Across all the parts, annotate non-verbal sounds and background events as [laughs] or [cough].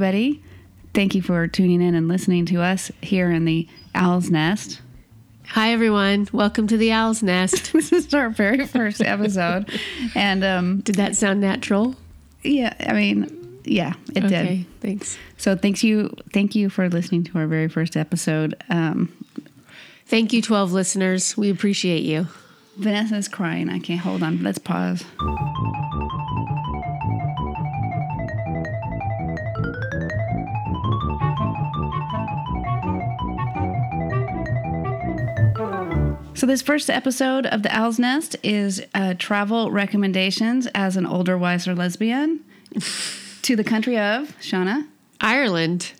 everybody. Thank you for tuning in and listening to us here in the Owl's Nest. Hi, everyone. Welcome to the Owl's Nest. [laughs] This is our very first episode. and um, Did that sound natural? yeah, I mean, yeah, it Okay, did. thanks. So thanks you thank you for listening to our very first episode. Um, Thank you, 12 listeners. We appreciate you. Vanessa's crying. I can't hold on. Let's pause. This first episode of The Owl's Nest is uh, travel recommendations as an older, wiser lesbian [laughs] to the country of Shauna. Ireland.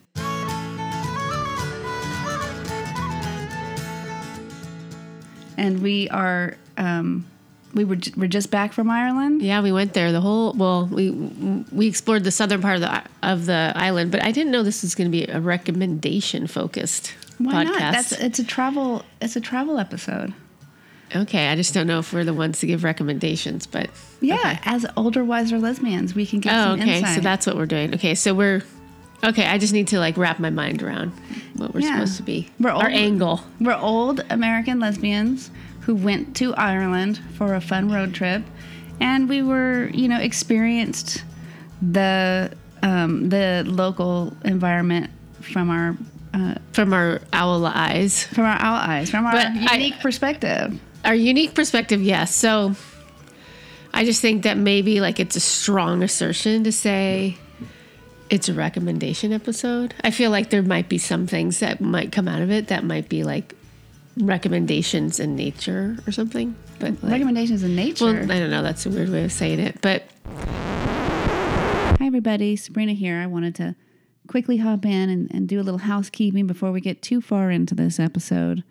And we are, um, we were, j- we're just back from Ireland. Yeah, we went there. The whole well, we we explored the southern part of the of the island, but I didn't know this was going to be a recommendation focused Why podcast. not? That's it's a travel it's a travel episode. Okay, I just don't know if we're the ones to give recommendations, but Yeah, okay. as older, wiser lesbians, we can give Oh, okay. insight. So that's what we're doing. Okay, so we're okay. I just need to like wrap my mind around what we're Yeah. supposed to be. We're Our angle. We're old American lesbians who went to Ireland for a fun road trip, and we were, you know, experienced the um, the local environment from our uh, from our owl eyes. from our owl eyes, from our But I- unique perspective. Our unique perspective, yes. So I just think that maybe like it's a strong assertion to say it's a recommendation episode. I feel like there might be some things that might come out of it that might be like recommendations in nature or something. But like, Recommendations in nature. well, I don't know. That's a weird way of saying it. But Hi, everybody. Sabrina here. I wanted to quickly hop in and, and do a little housekeeping before we get too far into this episode.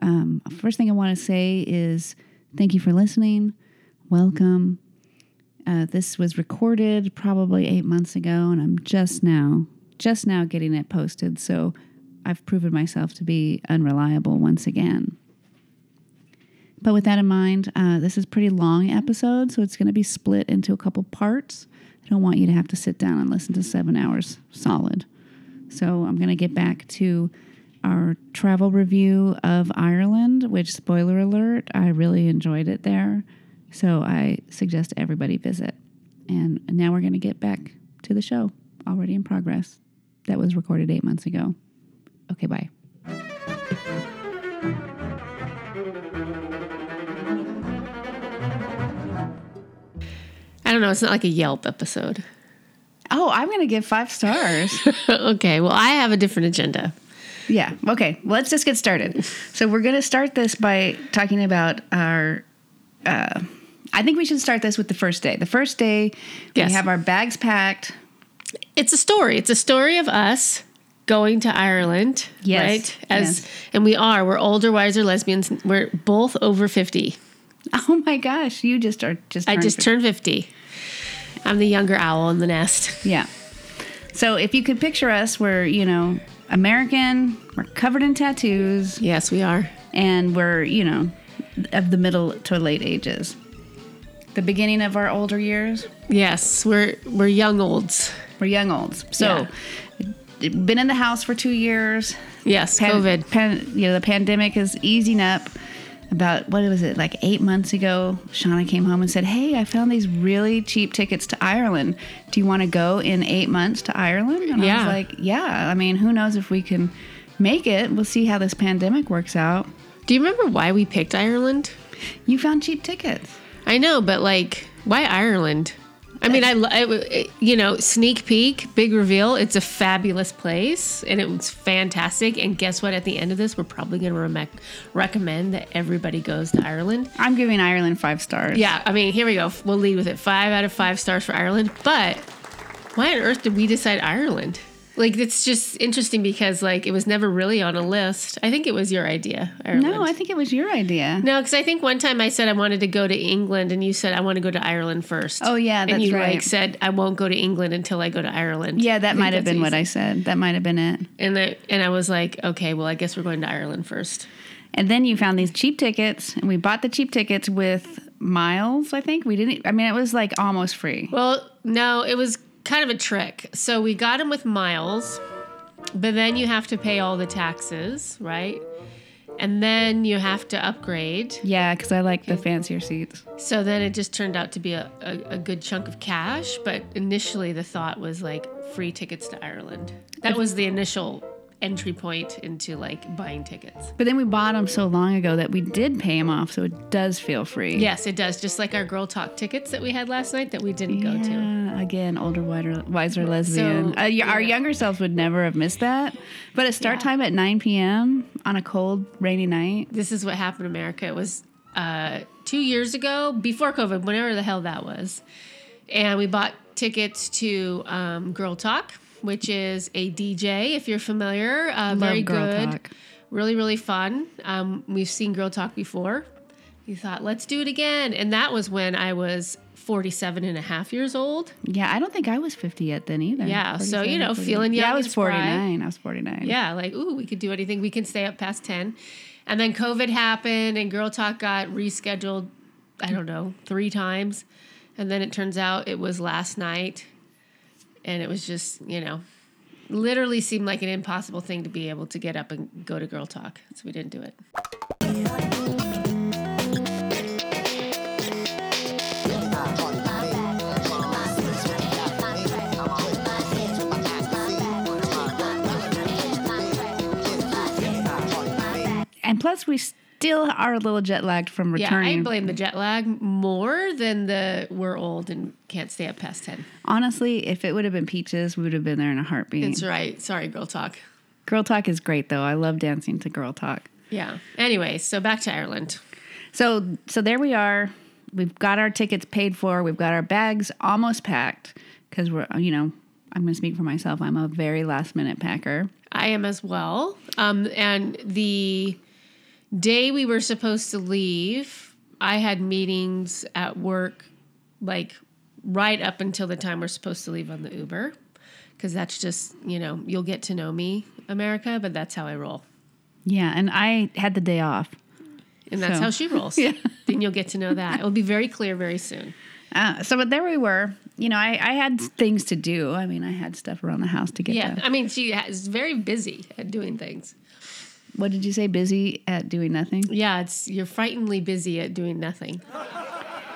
Um, first thing I want to say is thank you for listening. Welcome. Uh, this was recorded probably eight months ago, and I'm just now, just now getting it posted. So I've proven myself to be unreliable once again. But with that in mind, uh, this is pretty long episode, so it's going to be split into a couple parts. I don't want you to have to sit down and listen to seven hours solid. So I'm going to get back to our travel review of Ireland, which, spoiler alert, I really enjoyed it there. So I suggest everybody visit. And now we're going to get back to the show, already in progress. That was recorded eight months ago. Okay, bye. I don't know. It's not like a Yelp episode. Oh, I'm going to give five stars. [laughs] okay. Well, I have a different agenda. Yeah. Okay. Let's just get started. So we're going to start this by talking about our. Uh, I think we should start this with the first day. The first day, Yes. we have our bags packed. it's a story. It's a story of us going to Ireland, Yes, right? As yes. and we are. We're older, wiser lesbians. We're both over fifty. [laughs] Oh my gosh! You just are just. I just fif- turned fifty. I'm the younger owl in the nest. Yeah. So if you could picture us, we're you know American. We're covered in tattoos, Yes, we are. and we're you know of the middle to late ages. The beginning of our older years. Yes, we're we're young olds. We're young olds. So. Been in the house for two years. Yes, Pan- COVID. pan- you know, the pandemic is easing up. About what was it like eight months ago? Shauna came home and said, "Hey, I found these really cheap tickets to Ireland. Do you want to go in eight months to Ireland?" And I Yeah. was like, "Yeah. I mean, who knows if we can make it? We'll see how this pandemic works out." Do you remember why we picked Ireland? You found cheap tickets. I know, but like, why Ireland? I mean, I, I you know, sneak peek, big reveal. It's a fabulous place, and it was fantastic. And guess what? At the end of this, we're probably going to re- recommend that everybody goes to Ireland. I'm giving Ireland five stars. Yeah, I mean, here we go. We'll lead with it. Five out of five stars for Ireland. But why on earth did we decide Ireland? Like, it's just interesting because like it was never really on a list. I think it was your idea. Ireland. No, I think it was your idea. No, because I think one time I said I wanted to go to England, and you said I want to go to Ireland first. Oh, yeah, that's and you right. like said I won't go to England until I go to Ireland. Yeah, that might have been what I said. That might have been it. And I, and I was like, okay, well, I guess we're going to Ireland first. And then you found these cheap tickets, and we bought the cheap tickets with miles. I think we didn't. I mean, it was like almost free. Well, no, it was kind of a trick. So we got them with miles, but then you have to pay all the taxes, right? And then you have to upgrade. Yeah, because I like the fancier seats. So then it just turned out to be a, a, a good chunk of cash. But initially, the thought was like free tickets to Ireland. That was the initial entry point into like buying tickets. But then we bought them so long ago that we did pay them off, so it does feel free. Yes, it does. Just like our Girl Talk tickets that we had last night that we didn't go to. Again, older, wider, wiser lesbian. So, uh, y- Our younger selves would never have missed that. But a start Yeah. time at 9 p.m. on a cold, rainy night. This is what happened in America. It was uh, two years ago, before COVID, whenever the hell that was. And we bought tickets to um, Girl Talk, which is a DJ, if you're familiar. Uh, very Girl good. Talk. Really, really fun. Um, we've seen Girl Talk before. We thought, let's do it again. And that was when I was 47 and a half years old. Yeah, I don't think I was 50 yet then either. Yeah, so, you know, 48. feeling Yeah, I was and spry. 49. I was 49. Yeah, like, ooh, we could do anything. We can stay up past 10. And then COVID happened and Girl Talk got rescheduled, I don't know, three times. And then it turns out it was last night. And it was just, you know, literally seemed like an impossible thing to be able to get up and go to Girl Talk. So we didn't do it. And plus, we still are a little jet lagged from returning. Yeah. I blame the jet lag more than the we're old and can't stay up past 10. Honestly, if it would have been peaches, we would have been there in a heartbeat. That's right. Sorry, Girl Talk. Girl Talk is great, though. I love dancing to Girl Talk. Yeah. Anyway, so back to Ireland. So, so there we are. We've got our tickets paid for. We've got our bags almost packed because we're, you know, I'm going to speak for myself. I'm a very last minute packer. I am as well. Um, and the day we were supposed to leave, I had meetings at work, like right up until the time we're supposed to leave on the Uber. Because that's just, you know, you'll get to know me, America, but that's how I roll. Yeah, and I had the day off. And that's So- how she rolls. [laughs] Yeah. Then you'll get to know that. It will be very clear very soon. Uh, so, but there we were. You know, I, I had things to do. I mean, I had stuff around the house to get Yeah. done. I mean, she is very busy at doing things. What did you say? Busy at doing nothing? Yeah, it's you're frighteningly busy at doing nothing.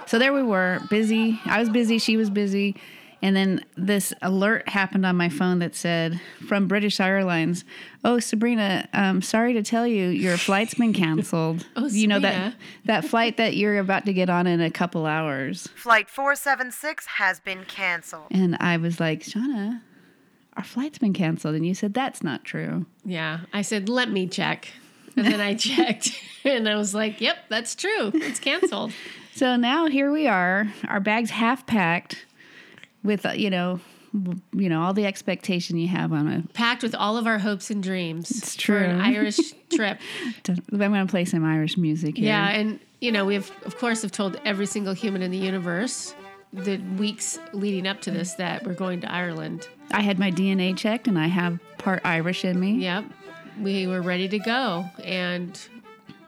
So there we were, busy. I was busy. She was busy. And then this alert happened on my phone that said from British Airlines, "Oh, Sabrina, um, sorry to tell you, your flight's been canceled. [laughs] Oh, you know that that flight that you're about to get on in a couple hours." Flight 476 has been canceled. And I was like, "Shauna, our flight's been canceled." And you said that's not true. Yeah. I said, let me check. And then I [laughs] checked [laughs] and I was like, yep, that's true. It's canceled. [laughs] So now here we are, our bags half packed, with uh, you know, you know all the expectation you have on a Packed with all of our hopes and dreams. It's For an true. Irish trip. I'm going to play some Irish music here. Yeah. And, you know, we've, of course, have told every single human in the universe the weeks leading up to this that we're going to Ireland. I had my DNA checked and I have part Irish in me. Yep. We were ready to go. And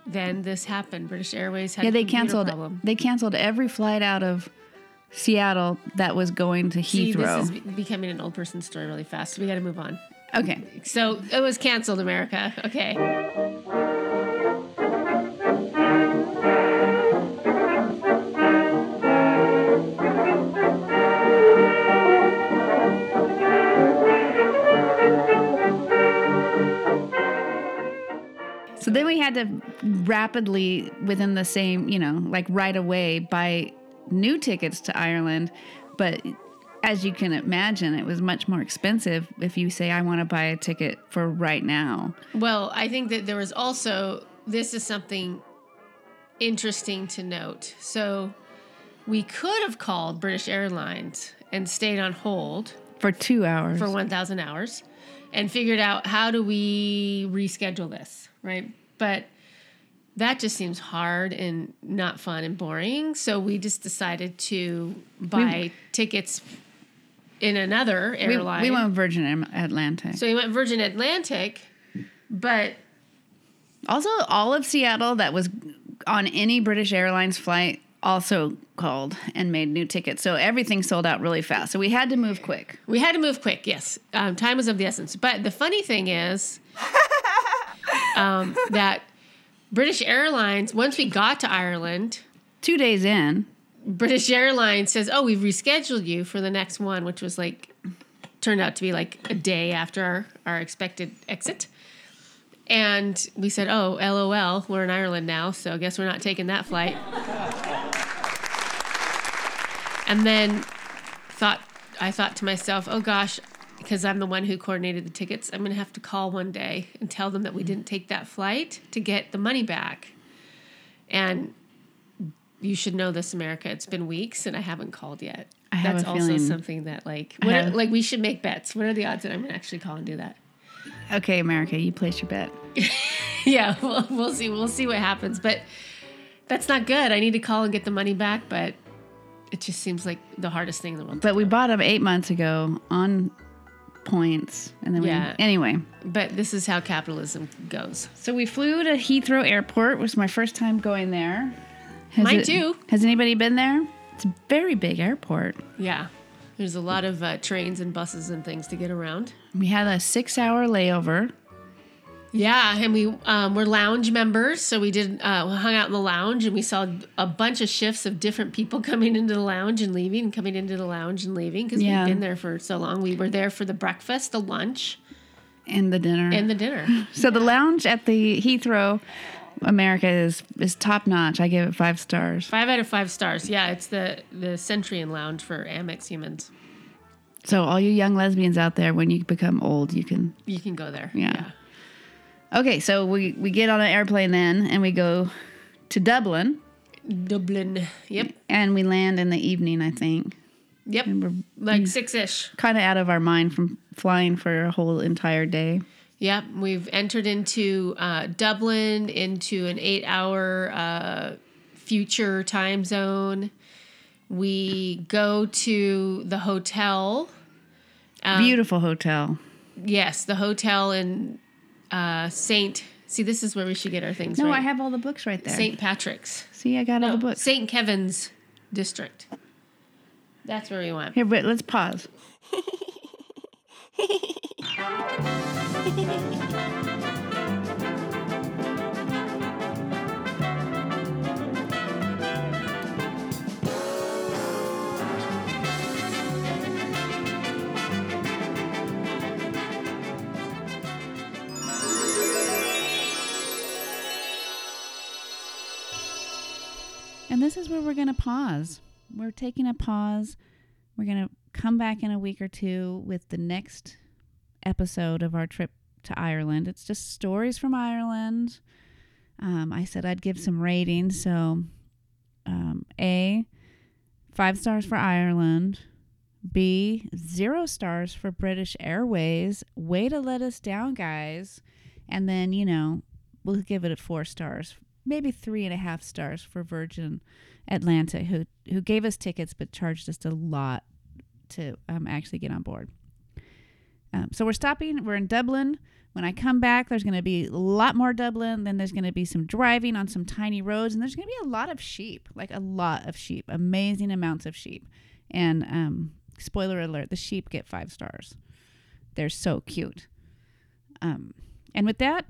then this happened. British Airways had Yeah, they canceled problem. they canceled every flight out of Seattle that was going to Heathrow. See, this is becoming an old person story really fast. We got to move on. okay. So it was canceled, America. Okay. Rapidly within the same, you know, like right away buy new tickets to Ireland, but as you can imagine, it was much more expensive if you say I want to buy a ticket for right now. Well, I think that there was also, this is something interesting to note. So we could have called British Airlines and stayed on hold For 2 hours. for 1,000 hours and figured out how do we reschedule this, right? But that just seems hard and not fun and boring. So we just decided to buy tickets in another we, airline. we went Virgin Atlantic. so we went Virgin Atlantic, but Also, all of Seattle that was on any British Airlines flight also called and made new tickets. So everything sold out really fast. So we had to move quick. We had to move quick. Yes, um, time was of the essence. But the funny thing is [laughs] um, that British Airlines, once we got to Ireland, Two days in, British Airlines says, "Oh, we've rescheduled you for the next one," which was like turned out to be like a day after our, our expected exit. And we said, "Oh, LOL, we're in Ireland now, so I guess we're not taking that flight." and then thought I thought to myself, "Oh gosh, because I'm the one who coordinated the tickets, I'm going to have to call one day and tell them that we mm-hmm. didn't take that flight to get the money back." And you should know this, America. It's been weeks and I haven't called yet. I have That's a also something that like what are- like we should make bets. What are the odds that I'm gonna actually call and do that? okay, America, you place your bet. [laughs] yeah, we'll, we'll see. We'll see what happens. But that's not good. I need to call and get the money back, but it just seems like the hardest thing in the world. But we bought them eight months ago on points, and then we Yeah. anyway. But this is how capitalism goes. So we flew to Heathrow Airport. It was my first time going there. Has Mine it- too. Has anybody been there? It's a very big airport. Yeah. There's a lot of uh, trains and buses and things to get around. We had a six-hour layover. Yeah, and we um, were lounge members, so we did uh, hung out in the lounge, and we saw a bunch of shifts of different people [laughs] coming into the lounge and leaving, and coming into the lounge and leaving because Yeah. we've been there for so long. We were there for the breakfast, the lunch, and the dinner. and the dinner. [laughs] so the lounge at the Heathrow America is is top notch. I give it five stars. five out of five stars. Yeah, it's the the Centurion Lounge for Amex humans. So all you young lesbians out there, when you become old, you can. You can go there. Yeah. Okay, so we we get on an airplane then, and we go to Dublin, Dublin. Yep. and we land in the evening. I think Yep. we're Like six ish. kind of out of our mind from flying for a whole entire day. Yep, we've entered into uh, Dublin into an eight-hour uh, future time zone. We go to the hotel. Um, Beautiful hotel. Yes, the hotel in uh, Saint. See, this is where we should get our things No, right. I have all the books right there. Saint Patrick's. See, I got all the books. Saint Kevin's district. That's where we went. Here, but let's pause. [laughs] where we're going to pause. We're taking a pause. We're going to come back in a week or two with the next episode of our trip to Ireland. It's just stories from Ireland. Um, I said I'd give some ratings. So, um, A, five stars for Ireland. B, zero stars for British Airways. Way to let us down, guys. And then, you know, we'll give it a four stars, maybe three and a half stars for Virgin Atlanta, who who gave us tickets but charged us a lot to um, actually get on board. Um, so we're stopping. We're in Dublin. When I come back, there's going to be a lot more Dublin. Then there's going to be some driving on some tiny roads, and there's going to be a lot of sheep, like a lot of sheep, amazing amounts of sheep. And um, spoiler alert: the sheep get five stars. They're so cute. Um, and with that,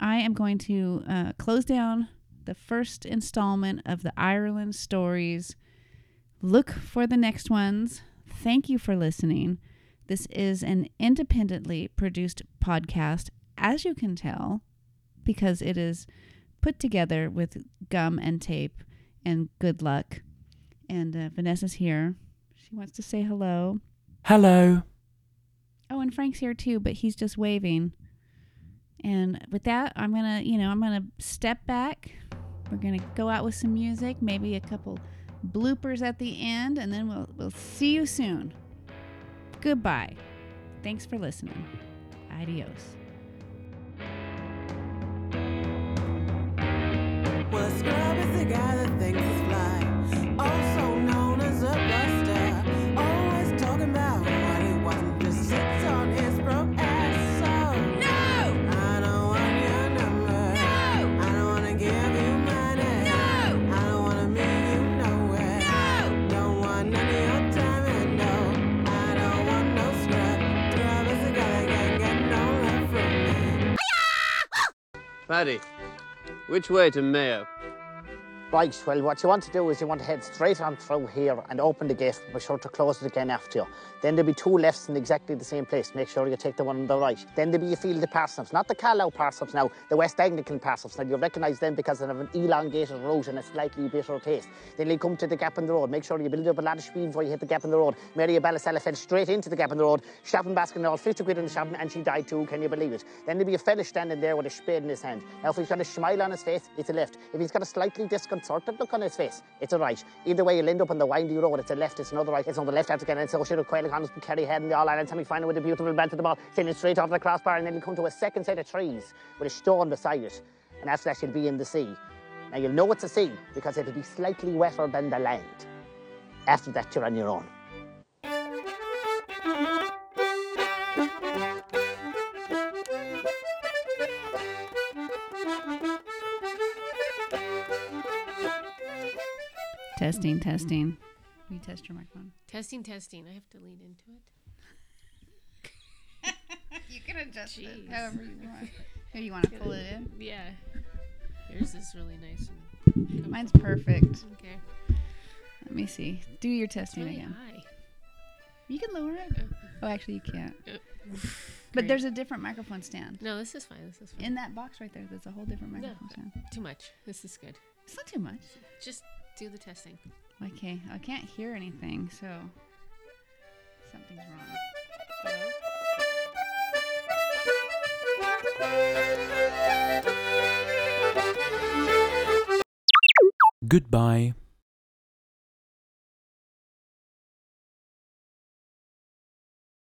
I am going to uh, close down the first installment of the Ireland stories. Look for the next ones. Thank you for listening. This is an independently produced podcast, as you can tell, because it is put together with gum and tape and good luck. And uh, Vanessa's here. She wants to say hello. Hello. Oh, and Frank's here too, but he's just waving. And with that, I'm gonna, you know, I'm gonna step back. We're gonna go out with some music, maybe a couple bloopers at the end, and then we'll we'll see you soon. Goodbye. Thanks for listening. Adios. The guy that Paddy, which way to Mayo? Right, well, what you want to do is you want to head straight on through here and open the gate, be sure to close it again after you. Then there'll be two lefts in exactly the same place. Make sure you take the one on the right. Then there'll be a field of parsnips, not the Carlow parsnips now, the West Anglican parsnips. Now, you'll recognise them because they have an elongated root and a slightly bitter taste. Then you come to the gap in the road. Make sure you build up a lot of speed before you hit the gap in the road. Mary Ballasella fell straight into the gap in the road, shopping basket and all, 50 quid in the shopping, and she died too, can you believe it? Then there'll be a fella standing there with a spade in his hand. Now, if he's got a smile on his face, it's a left. If he's got a slightly disconcerted look on his face, it's a right. Either way, you'll end up on the windy road. It's a left, it's another right, it's on the left after again. And so should have Quayle Connors carry head in the All Ireland semi final with a beautiful belt to the ball, sailing straight off the crossbar, and then you'll come to a second set of trees with a stone beside it. And after that, you'll be in the sea. Now, you'll know it's a sea because it'll be slightly wetter than the land. After that, you're on your own. Testing, testing. Will you test your microphone? Testing, testing. I have to lean into it. [laughs] You can adjust Jeez. however you want. [laughs] Here, you want to pull it in? Yeah. Yours is really nice. And Mine's perfect. okay. Let me see. Do your testing really again. high. You can lower it. Oh, actually, you can't. Uh, [sighs] But great. there's a different microphone stand. No, this is fine. This is fine. In that box right there, there's a whole different No, microphone stand. too much. This is good. It's not too much. Just do the testing. Okay, I can't hear anything, so something's wrong. Hello? Goodbye.